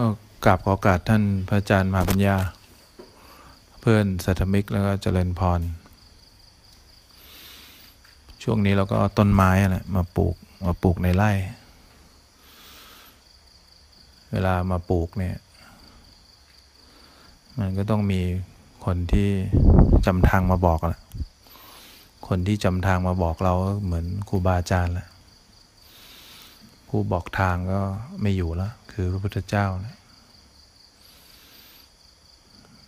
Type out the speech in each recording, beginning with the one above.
ก็กราบขอโอกาสท่านพระอาจารย์มหาปัญญา เพื่อนสัตมิกแล้วก็เจริญพร ช่วงนี้เราก็เอาต้นไม้อะนะมาปลูกมาปลูกในไร่ เวลามาปลูกเนี่ย มันก็ต้องมีคนที่จำทางมาบอกแหละคนที่จำทางมาบอกเราเหมือนครูบาอาจารย์แหละ ผู้บอกทางก็ไม่อยู่แล้ว คือพระพุทธเจ้านะ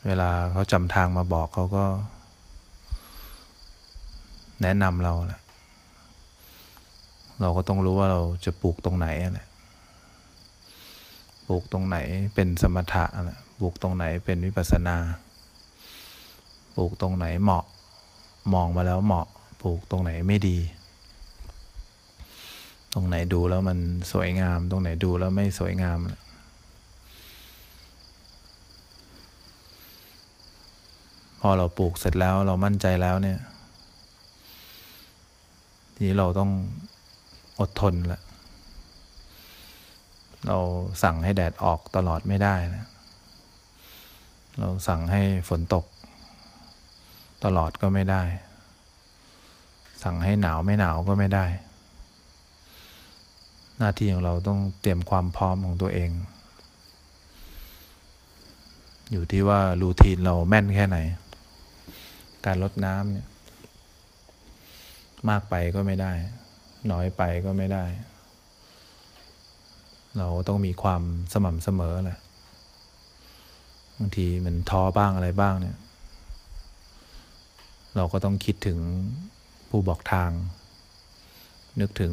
เวลาเขาจำทางมาบอกเขาก็ แนะนำเราแหละเราก็ต้องรู้ว่าเราจะปลูกตรงไหนแหละปลูกตรงไหนเป็นสมถะนะปลูกตรงไหนเป็นวิปัสสนา ปลูกตรงไหนเหมาะ มองมาแล้วเหมาะ ปลูกตรงไหนไม่ดี ตรงไหนดูแล้วมันสวยงาม ตรงไหนดูแล้วไม่สวยงาม พอเราปลูกเสร็จแล้วเรามั่นใจแล้วเนี่ย ทีนี้เราต้องอดทนละเราสั่งให้แดดออกตลอดไม่ได้นะเราสั่งให้ฝนตก ตลอดก็ไม่ได้ สั่งให้หนาวไม่หนาวก็ไม่ได้ หน้าที่ของเราต้องเตรียมความพร้อมของตัวเอง อยู่ที่ว่ารูทีนเราแม่นแค่ไหน การลดน้ำเนี่ย มากไปก็ไม่ได้ น้อยไปก็ไม่ได้ เราต้องมีความสม่ำเสมอแหละบางทีมันท้อบ้างอะไรบ้างเนี่ย เราก็ต้องคิดถึงผู้บอกทาง นึกถึง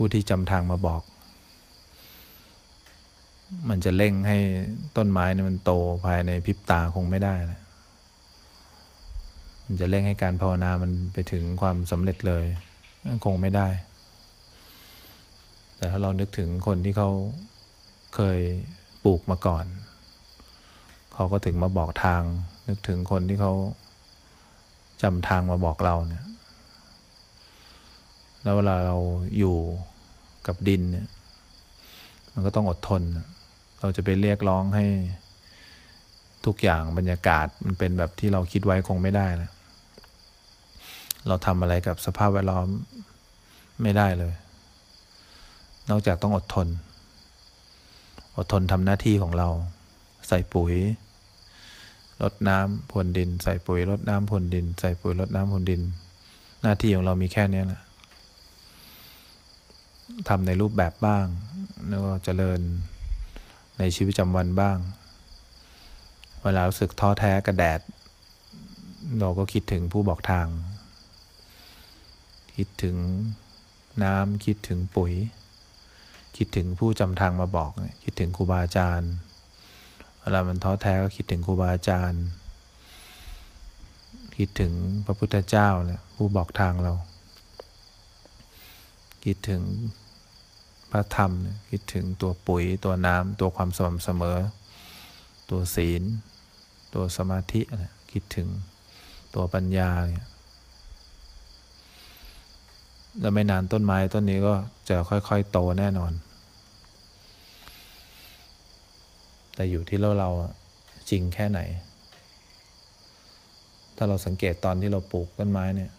ผู้ที่จำทางมาบอก มันจะเร่งให้ต้นไม้นี่มันโตภายในพริบตาคงไม่ได้นะมันจะเร่งให้การภาวนามันไปถึงความสำเร็จเลยคงไม่ได้ แต่ถ้าเรานึกถึงคนที่เขาเคยปลูกมาก่อน เขาก็ถึงมาบอกทาง นึกถึงคนที่เขาจำทางมาบอกเราเนี่ย แล้วเวลาเราอยู่กับดินเนี่ย มันก็ต้องอดทน เราจะไปเรียกร้องให้ทุกอย่างบรรยากาศมันเป็นแบบที่เราคิดไว้คงไม่ได้แล้วเราทำอะไรกับสภาพแวดล้อมไม่ได้เลย นอกจากต้องอดทน อดทนทำหน้าที่ของเรา ใส่ปุ๋ยรดน้ำพรวนดิน ใส่ปุ๋ยรดน้ำพรวนดิน ใส่ปุ๋ยรดน้ำพรวนดิน หน้าที่ของเรามีแค่นี้แหละ ทำในรูปแบบบ้าง แล้วก็เจริญในชีวิตประจำวันบ้าง เวลารู้สึกท้อแท้กระแดด เราก็คิดถึงผู้บอกทาง คิดถึงน้ำคิดถึงปุ๋ย คิดถึงผู้จำทางมาบอก คิดถึงครูบาอาจารย์ เวลามันท้อแท้ก็คิดถึงครูบาอาจารย์ คิดถึงพระพุทธเจ้าเนี่ยผู้บอกทางเรา คิดถึง พระธรรม คิดถึงตัวปุ๋ยตัวน้ำตัวความสม่ำเสมอ ตัวศีล ตัวสมาธิคิดถึงตัวปัญญาเนี่ยแล้วไม่นานต้นไม้ต้นนี้ก็จะค่อย ๆ โตแน่นอน แต่อยู่ที่เราเราจริงแค่ไหน ถ้าเราสังเกตตอนที่เราปลูกต้นไม้เนี่ย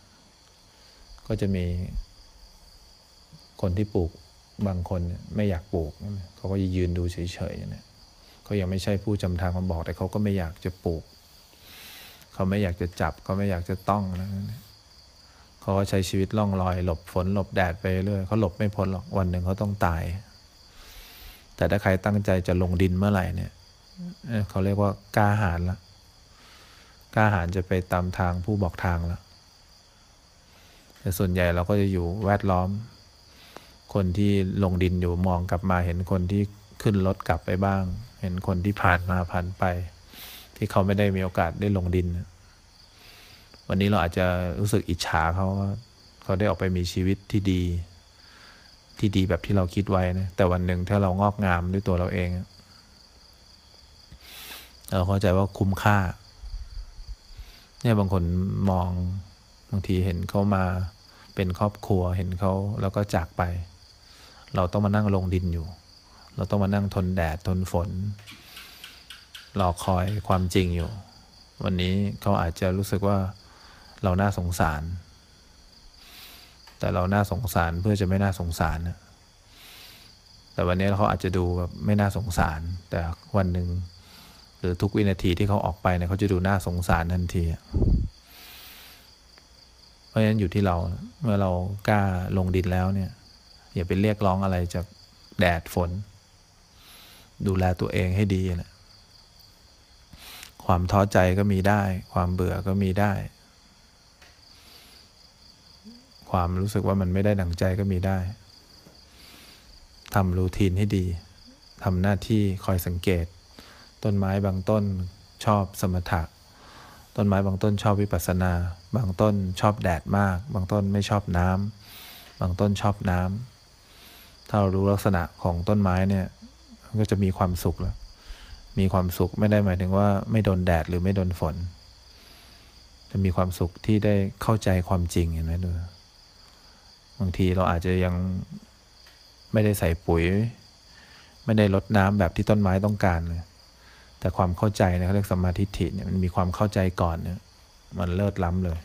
ก็จะมีคนที่ปลูก บางคนไม่อยากปลูกเขาก็ยืนดูเฉยๆเนี่ยเขายังไม่ใช่ผู้จำทางมาบอกแต่เขาก็ไม่อยากจะปลูก เขาไม่อยากจะจับเขาไม่อยากจะต้องนะเขาก็ใช้ชีวิตล่องลอย หลบฝนหลบแดดไปเรื่อยเขาหลบไม่พ้นหรอกวันหนึ่งเขาต้องตาย แต่ถ้าใครตั้งใจจะลงดินเมื่อไหร่เนี่ยเขาเรียกว่ากล้าหาญละกล้าหาญจะไปตามทางผู้บอกทางแล้วแต่ส่วนใหญ่เราก็จะอยู่แวดล้อม คนที่ลงดินอยู่มองกลับมาเห็นคนที่ขึ้นรถกลับไปบ้าง เห็นคนที่ผ่านมาผ่านไป ที่เขาไม่ได้มีโอกาสได้ลงดิน วันนี้เราอาจจะรู้สึกอิจฉาเขาว่าเขาได้ออกไปมีชีวิตที่ดี ที่ดีแบบที่เราคิดไว้นะแต่วันหนึ่งถ้าเรางอกงามด้วยตัวเราเองเราเข้าใจว่าคุ้มค่าเนี่ยบางคนมองบางทีเห็นเขามาเป็นครอบครัวเห็นเขาแล้วก็จากไป เราต้องมานั่งลงดินอยู่ เราต้องมานั่งทนแดดทนฝนรอคอยความจริงอยู่ วันนี้เขาอาจจะรู้สึกว่าเราน่าสงสาร แต่เราน่าสงสารเพื่อจะไม่น่าสงสารนะแต่วันนี้เขาอาจจะดูแบบไม่น่าสงสาร แต่วันหนึ่งหรือทุกวินาทีที่เขาออกไปเนี่ยเขาจะดูน่าสงสารทันที เพราะฉะนั้นอยู่ที่เราเมื่อเรากล้าลงดินแล้วเนี่ย อย่าไปเรียกร้องอะไรจากแดดฝน ดูแลตัวเองให้ดีนะความท้อใจก็มีได้ ความเบื่อก็มีได้ ความรู้สึกว่ามันไม่ได้ดังใจก็มีได้ทำรูทีนให้ดีทำหน้าที่คอยสังเกต ต้นไม้บางต้นชอบสมถะ ต้นไม้บางต้นชอบวิปัสสนา บางต้นชอบแดดมาก บางต้นไม่ชอบน้ำบางต้นชอบน้ำ ถ้าเรารู้ลักษณะของต้นไม้เนี่ยก็จะมีความสุขแล้ว มีความสุขไม่ได้หมายถึงว่าไม่โดนแดดหรือไม่โดนฝน จะมีความสุขที่ได้เข้าใจความจริงเห็นไหมดูบางทีเราอาจจะยังไม่ได้ใส่ปุ๋ย ไม่ได้ลดน้ำแบบที่ต้นไม้ต้องการเลยแต่ความเข้าใจเนี่ยเขาเรียกสมาธิิเนี่ยมันมีความเข้าใจก่อนเนี่ยมันเลิศล้ำเลย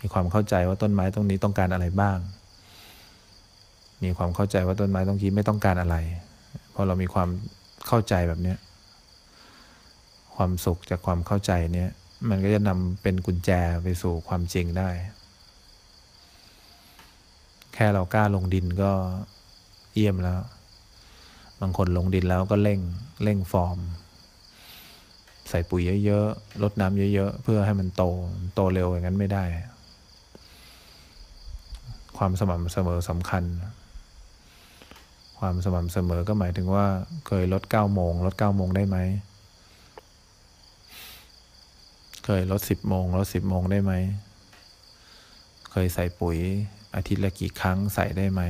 มีความเข้าใจว่าต้นไม้ตรงนี้ต้องการอะไรบ้าง มีความเข้าใจว่าต้นไม้ตรงนี้ไม่ต้องการอะไร พอเรามีความเข้าใจแบบเนี้ยความสุขจากความเข้าใจเนี่ยมันก็จะนำเป็นกุญแจไปสู่ความจริงได้ แค่เรากล้าลงดินก็เยี่ยมแล้ว บางคนลงดินแล้วก็เร่งเร่งฟอร์ม ใส่ปุ๋ยเยอะๆลดน้ำเยอะๆ เพื่อให้มันโตโตเร็วอย่างนั้นไม่ได้ ความสม่ำเสมอสำคัญ ความสม่ำเสมอก็หมายถึงว่าเคยลดเก้าโมงลดเก้าโมงได้ไหม เคยลดสิบโมงลดสิบโมงได้ไหม เคยใส่ปุ๋ยอาทิตย์ละกี่ครั้งใส่ได้ไหม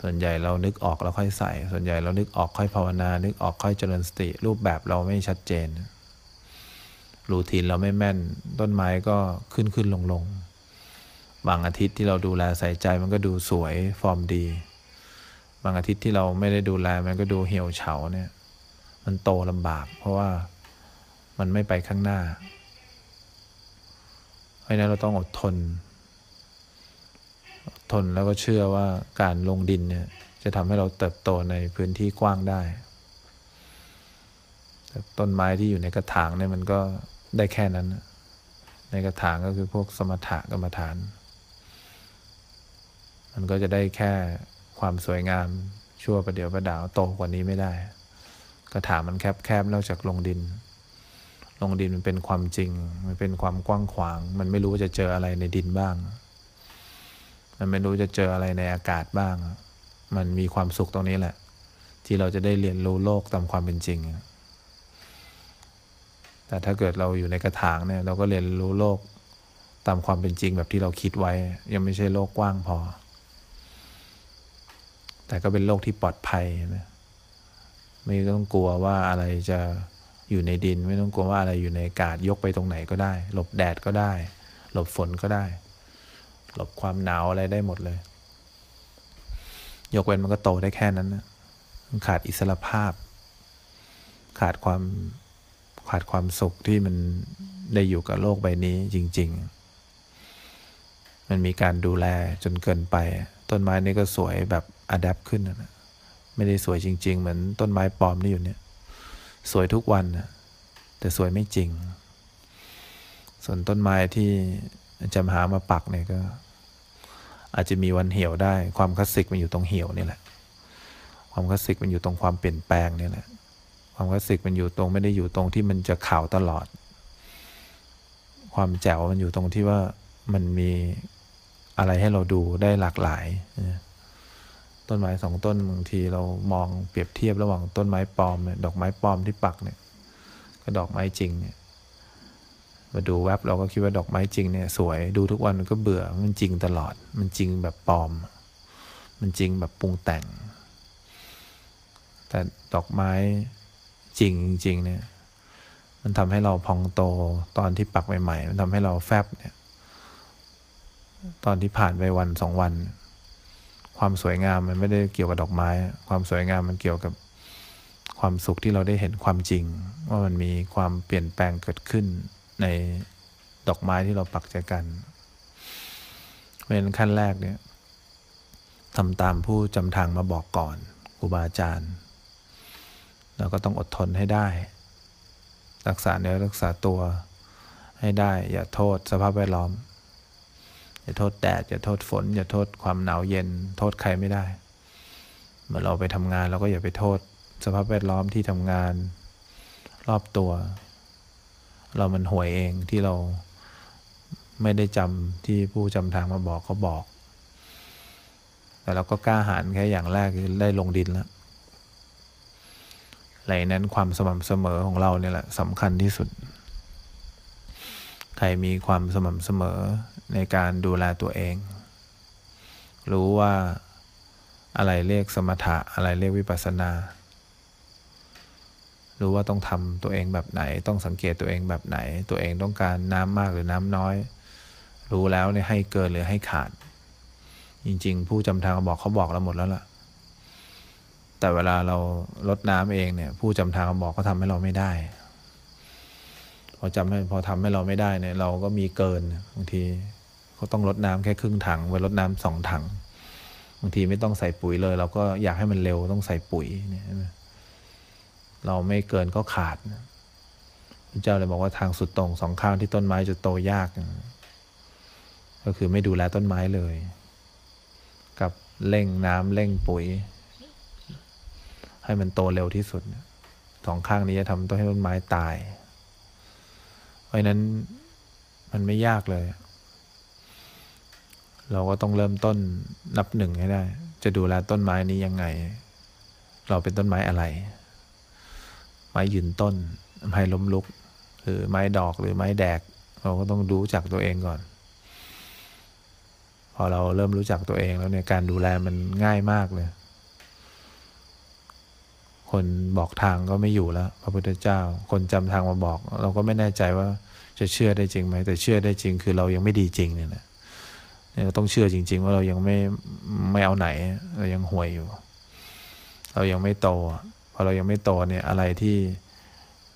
ส่วนใหญ่เรานึกออกแล้วค่อยใส่ ส่วนใหญ่เรานึกออกค่อยภาวนา นึกออกค่อยเจริญสติ รูปแบบเราไม่ชัดเจน รูทีนเราไม่แม่น ต้นไม้ก็ขึ้นขึ้นลงลงบางอาทิตย์ที่เราดูแลใส่ใจมันก็ดูสวยฟอร์มดี บางอาทิตย์ที่เราไม่ได้ดูแลมันก็ดูเหี่ยวเฉาเนี่ย มันโตลำบาก เพราะว่ามันไม่ไปข้างหน้า เพราะนั้นเราต้องอดทน อดทนแล้วก็เชื่อว่าการลงดินเนี่ยจะทำให้เราเติบโตในพื้นที่กว้างได้ ต้นไม้ที่อยู่ในกระถางเนี่ยมันก็ได้แค่นั้น ในกระถางก็คือพวกสมถะกรรมฐาน มันก็จะได้แค่ ความสวยงามชั่วประเดี๋ยวประดาวโตกว่านี้ไม่ได้ กระถางมันแคบแคบนอกจากลงดิน ลงดินมันเป็นความจริง มันเป็นความกว้างขวาง มันไม่รู้ว่าจะเจออะไรในดินบ้าง มันไม่รู้จะเจออะไรในอากาศบ้าง มันมีความสุขตรงนี้แหละ ที่เราจะได้เรียนรู้โลกตามความเป็นจริง แต่ถ้าเกิดเราอยู่ในกระถางเนี่ย เราก็เรียนรู้โลกตามความเป็นจริงแบบที่เราคิดไว้ ยังไม่ใช่โลกกว้างพอ แต่ก็เป็นโลกที่ปลอดภัยนะไม่ต้องกลัวว่าอะไรจะอยู่ในดิน ไม่ต้องกลัวว่าอะไรอยู่ในอากาศยกไปตรงไหนก็ได้ หลบแดดก็ได้ หลบฝนก็ได้ หลบความหนาวอะไรได้หมดเลย ยกเว้นมันก็โตได้แค่นั้นนะมันขาดอิสรภาพ ขาดความขาดความสุขที่มันได้อยู่กับโลกใบนี้จริง ๆ มันมีการดูแลจนเกินไป ต้นไม้นี่ก็สวยแบบ อัดแอปขึ้นนะไม่ได้สวยจริง ๆ เหมือนต้นไม้ปลอมที่อยู่เนี่ย สวยทุกวันนะแต่สวยไม่จริง ส่วนต้นไม้ที่จำหามาปักเนี่ยก็ อาจจะมีวันเหี่ยวได้ ความคลาสสิกมันอยู่ตรงเหี่ยวนี่แหละ ความคลาสสิกมันอยู่ตรงความเปลี่ยนแปลงนี่แหละ ความคลาสสิกมันอยู่ตรงไม่ได้อยู่ตรงที่มันจะขาวตลอด ความแจ๋วมันอยู่ตรงที่ว่ามันมีอะไรให้เราดูได้หลากหลาย ต้นไม้สองต้นบางทีเรามองเปรียบเทียบระหว่างต้นไม้ปลอมเนี่ยดอกไม้ปลอมที่ปักเนี่ยกับดอกไม้จริงเนี่ยมาดูแว็บเราก็คิดว่าดอกไม้จริงเนี่ยสวยดูทุกวันมันก็เบื่อมันจริงตลอด มันจริงแบบปลอม มันจริงแบบปรุงแต่ง แต่ดอกไม้จริงจริงเนี่ยมันทำให้เราพองโตตอนที่ปักใหม่ๆ มันทำให้เราแฟบเนี่ย ตอนที่ผ่านไปวันสองวัน ความสวยงามมันไม่ได้เกี่ยวกับดอกไม้ ความสวยงามมันเกี่ยวกับความสุขที่เราได้เห็นความจริง ว่ามันมีความเปลี่ยนแปลงเกิดขึ้นในดอกไม้ที่เราปักใจกันเพราะฉะนั้นขั้นแรกเนี่ยทำตามผู้จำทางมาบอกก่อนครูบาอาจารย์เราก็ต้องอดทนให้ได้ รักษาเนื้อรักษาตัวให้ได้ อย่าโทษสภาพแวดล้อม อย่าโทษแดดอย่าโทษฝนอย่าโทษความหนาวเย็น โทษใครไม่ได้เมื่อเราไปทำงานเราก็อย่าไปโทษ สภาพแวดล้อมที่ทำงาน รอบตัว เรามันห่วยเองที่เราไม่ได้จำที่ผู้จำทางมาบอกเขาบอก แต่เราก็กล้าหาญแค่อย่างแรกคือได้ลงดินแล้วอะไรนั้นความสม่ำเสมอของเราเนี่ยแหละสำคัญที่สุด รมีความสม่ำเสมอในการดูแลตัวเอง รู้ว่าอะไรเรียกสมถะอะไรเรียกวิปัสสนา รู้ว่าต้องทำตัวเองแบบไหน ต้องสังเกตตัวเองแบบไหน ตัวเองต้องการน้ำมากหรือน้ำน้อย รู้แล้วเนี่ยให้เกินหรือให้ขาด จริง ๆ ผู้จำทางบอกเขาบอกเราหมดแล้วล่ะ แต่เวลาเราลดน้ำเองเนี่ย ผู้จำทางบอกก็ทำให้เราไม่ได้ พอจำให้พอทำให้เราไม่ได้เนี่ยเราก็มีเกินบางทีเขาต้องลดน้ำแค่ครึ่งถังไว้ลดน้ำสองถังบางทีไม่ต้องใส่ปุ๋ยเลย เราก็อยากให้มันเร็วต้องใส่ปุ๋ยเนี่ยเราไม่เกินก็ขาดพระเจ้าเลยบอกว่าทางสุดตรงสองข้างที่ต้นไม้จะโตยาก ก็คือไม่ดูแลต้นไม้เลย กับเร่งน้ำเร่งปุ๋ย ให้มันโตเร็วที่สุดสองข้างนี้จะทำต้นให้ต้นไม้ตาย ราะนั้นมันไม่ยากเลย เราก็ต้องเริ่มต้นนับหนึ่งให้ได้ จะดูแลต้นไม้นี้ยังไง เราเป็นต้นไม้อะไร ไม้ยืนต้น ไม้ล้มลุก หรือไม้ดอกหรือไม้แดก เราก็ต้องรู้จักตัวเองก่อน พอเราเริ่มรู้จักตัวเองแล้วเนี่ยการดูแลมันง่ายมากเลย คนบอกทางก็ไม่อยู่แล้ว พระพุทธเจ้า คนจำทางมาบอก เราก็ไม่แน่ใจว่าจะเชื่อได้จริงไหมแต่เชื่อได้จริงคือเรายังไม่ดีจริงเนี่ยนะเนี่ยต้องเชื่อจริง ๆ ว่าเรายังไม่ไม่เอาไหน เรายังห่วยอยู่ เรายังไม่โตพอเรายังไม่โตเนี่ยอะไรที่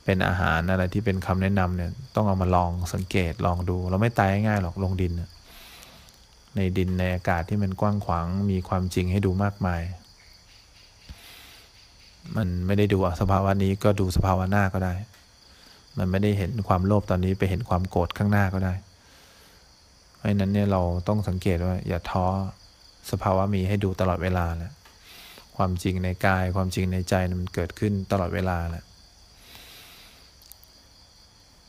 เป็นอาหารอะไรที่เป็นคำแนะนำเนี่ย ต้องเอามาลองสังเกตลองดู เราไม่ตายง่ายหรอกลงดิน ในดินในอากาศที่มันกว้างขวางมีความจริงให้ดูมากมาย มันไม่ได้ดูสภาวะนี้ก็ดูสภาวะหน้าก็ได้ มันไม่ได้เห็นความโลภตอนนี้ไปเห็นความโกรธข้างหน้าก็ได้ เพราะนั้นเนี่ยเราต้องสังเกตว่า อย่าท้อสภาวะมีให้ดูตลอดเวลาแหละความจริงในกายความจริงในใจมันเกิดขึ้นตลอดเวลาแหละ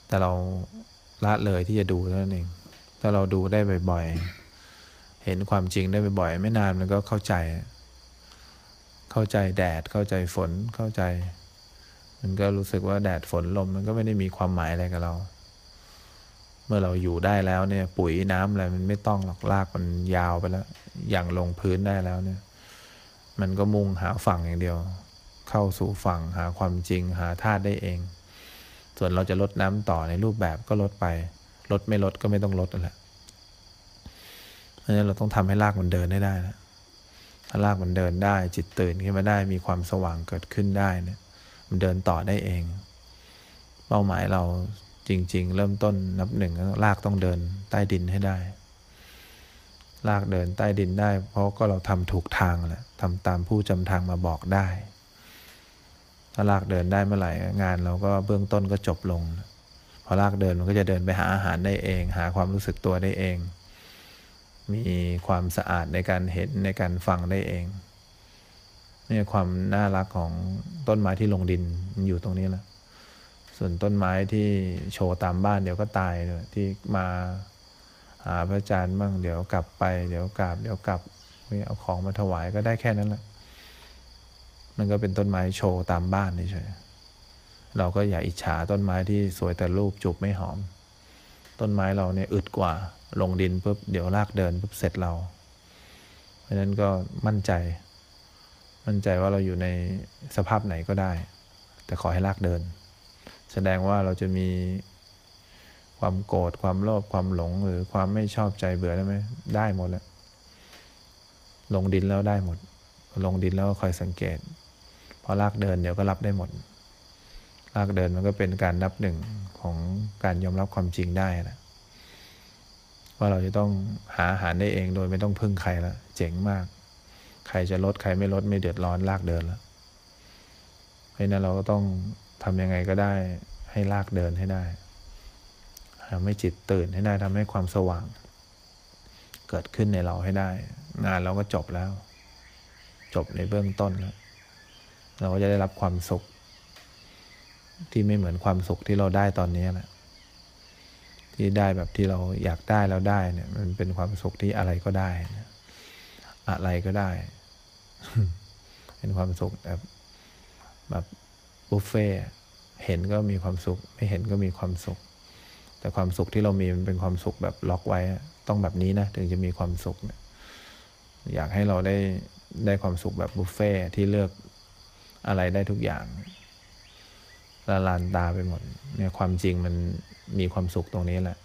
แต่เราละเลยที่จะดูนั่นเอง ถ้าเราดูได้บ่อยๆ เห็นความจริงได้บ่อยๆ ไม่นานมันก็เข้าใจ เข้าใจแดดเข้าใจฝนเข้าใจ มันก็รู้สึกว่าแดดฝนลมมันก็ไม่ได้มีความหมายอะไรกับเรา เมื่อเราอยู่ได้แล้วเนี่ย ปุ๋ยน้ำอะไรมันไม่ต้องหรอกลากมันยาวไปแล้วอย่างลงพื้นได้แล้วเนี่ย มันก็มุ่งหาฝั่งอย่างเดียว เข้าสู่ฝั่งหาความจริงหาธาตุได้เอง ส่วนเราจะลดน้ำต่อในรูปแบบก็ลดไปลดไม่ลดก็ไม่ต้องลดนั่นแหละเพราะฉะนั้นเราต้องทำให้รากมันเดินได้ได้นะ ถ้ารากมันเดินได้ จิตตื่นขึ้นมาได้มีความสว่างเกิดขึ้นได้เนี่ยมันเดินต่อได้เอง เป้าหมายเราจริง ๆ เริ่มต้นนับหนึ่งรากต้องเดินใต้ดินให้ได้รากเดินใต้ดินได้ เพราะก็เราทำถูกทางแหละทำตามผู้จำทางมาบอกได้ ถ้าลากเดินได้เมื่อไหร่งานเราก็เบื้องต้นก็จบลง พอลากเดินมันก็จะเดินไปหาอาหารได้เอง หาความรู้สึกตัวได้เอง มีความสะอาดในการเห็นในการฟังได้เองนี่ความน่ารักของต้นไม้ที่ลงดินมันอยู่ตรงนี้แหละส่วนต้นไม้ที่โชว์ตามบ้านเดี๋ยวก็ตายเลยที่มาหาพระอาจารย์บ้างเดี๋ยวกลับไป เดี๋ยวกลับเดี๋ยวกลับเอาของมาถวายก็ได้แค่นั้นแหละมันก็เป็นต้นไม้โชว์ตามบ้านเฉยเราก็อย่าอิจฉาต้นไม้ที่สวยแต่รูปจุบไม่หอม ต้นไม้เราเนี่ยอึดกว่า ลงดินปุ๊บเดี๋ยวลากเดินปุ๊บเสร็จเรา เพราะนั้นก็มั่นใจ มั่นใจว่าเราอยู่ในสภาพไหนก็ได้ แต่ขอให้ลากเดิน แสดงว่าเราจะมีความโกรธความโลภความหลงหรือความไม่ชอบใจเบื่อได้ไหมได้หมดแล้วลงดินแล้วได้หมด ลงดินแล้วคอยสังเกต พอลากเดินเดี๋ยวก็รับได้หมด ลากเดินมันก็เป็นการนับหนึ่งของการยอมรับความจริงได้นะ ว่าเราจะต้องหาอาหารได้เองโดยไม่ต้องพึ่งใครแล้วเจ๋งมาก ใครจะลดใครไม่ลดไม่เดือดร้อนลากเดินแล้วเพราะนั้นเราก็ต้องทำยังไงก็ได้ให้ลากเดินให้ได้ทำให้จิตตื่นให้ได้ทำให้ความสว่าง เกิดขึ้นในเราให้ได้ งานเราก็จบแล้ว จบในเบื้องต้นแล้ว เราก็จะได้รับความสุข ที่ไม่เหมือนความสุขที่เราได้ตอนนี้แหละ ที่ได้แบบที่เราอยากได้แล้วได้เนี่ย มันเป็นความสุขที่อะไรก็ได้นะอะไรก็ได้ เป็นความสุขแบบแบบบุฟเฟ่เห็นก็มีความสุข ไม่เห็นก็มีความสุข แต่ความสุขที่เรามีมันเป็นความสุขแบบล็อกไว้ ต้องแบบนี้นะถึงจะมีความสุขเนี่ยอยากให้เราได้ได้ความสุขแบบบุฟเฟ่ที่เลือกอะไรได้ทุกอย่าง ละลานตาไปหมดเนี่ยความจริงมันมีความสุขตรงนี้แหละ